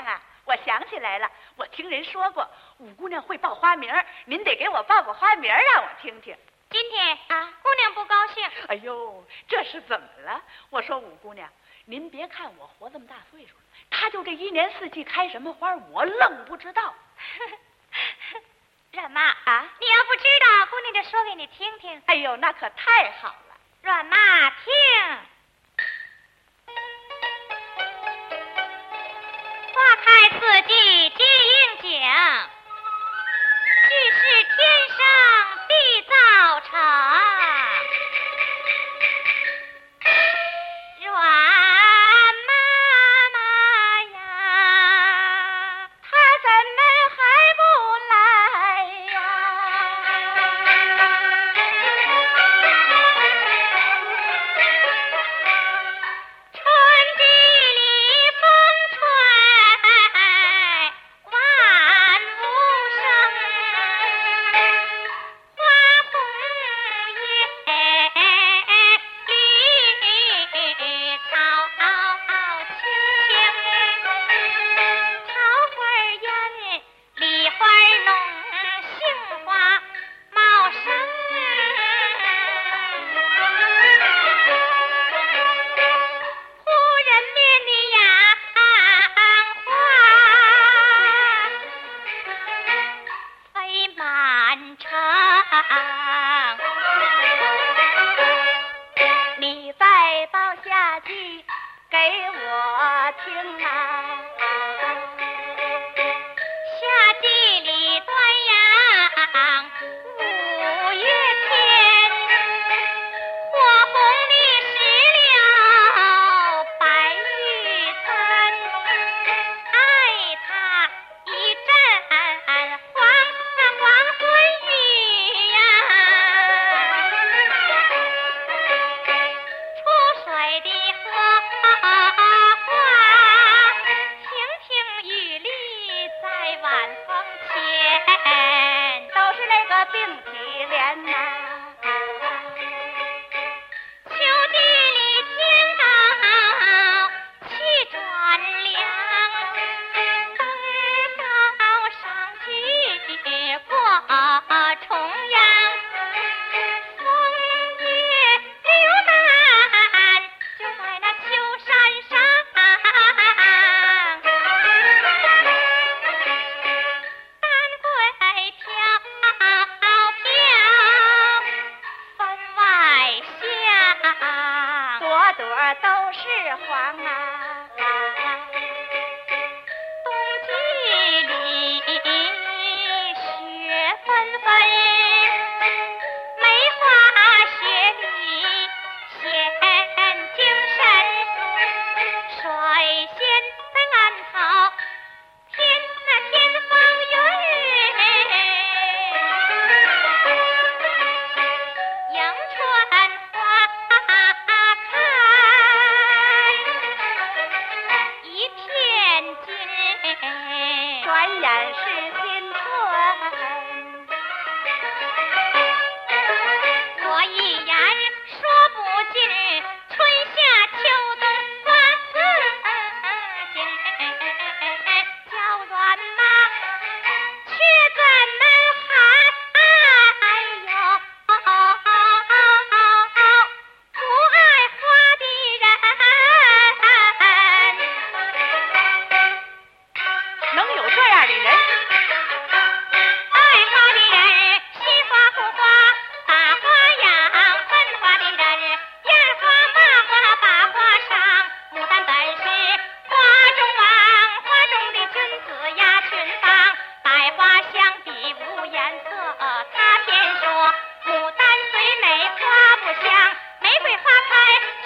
娘啊，我想起来了，我听人说过五姑娘会报花名您得给我报个花名让我听听。今天啊，姑娘不高兴。哎呦，这是怎么了？我说五姑娘，您别看我活这么大岁数了，她就这一年四季开什么花，我愣不知道。阮妈啊，你要不知道，姑娘就说给你听听。哎呦，那可太好了。阮妈听，虽然是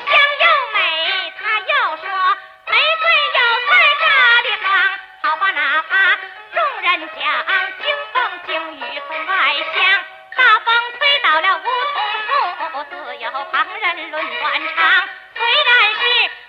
香又美，他又说玫瑰要开大的花，好吧，哪怕众人讲，经风经雨分外香。大风吹倒了梧桐树，自有旁人论断长。虽然是。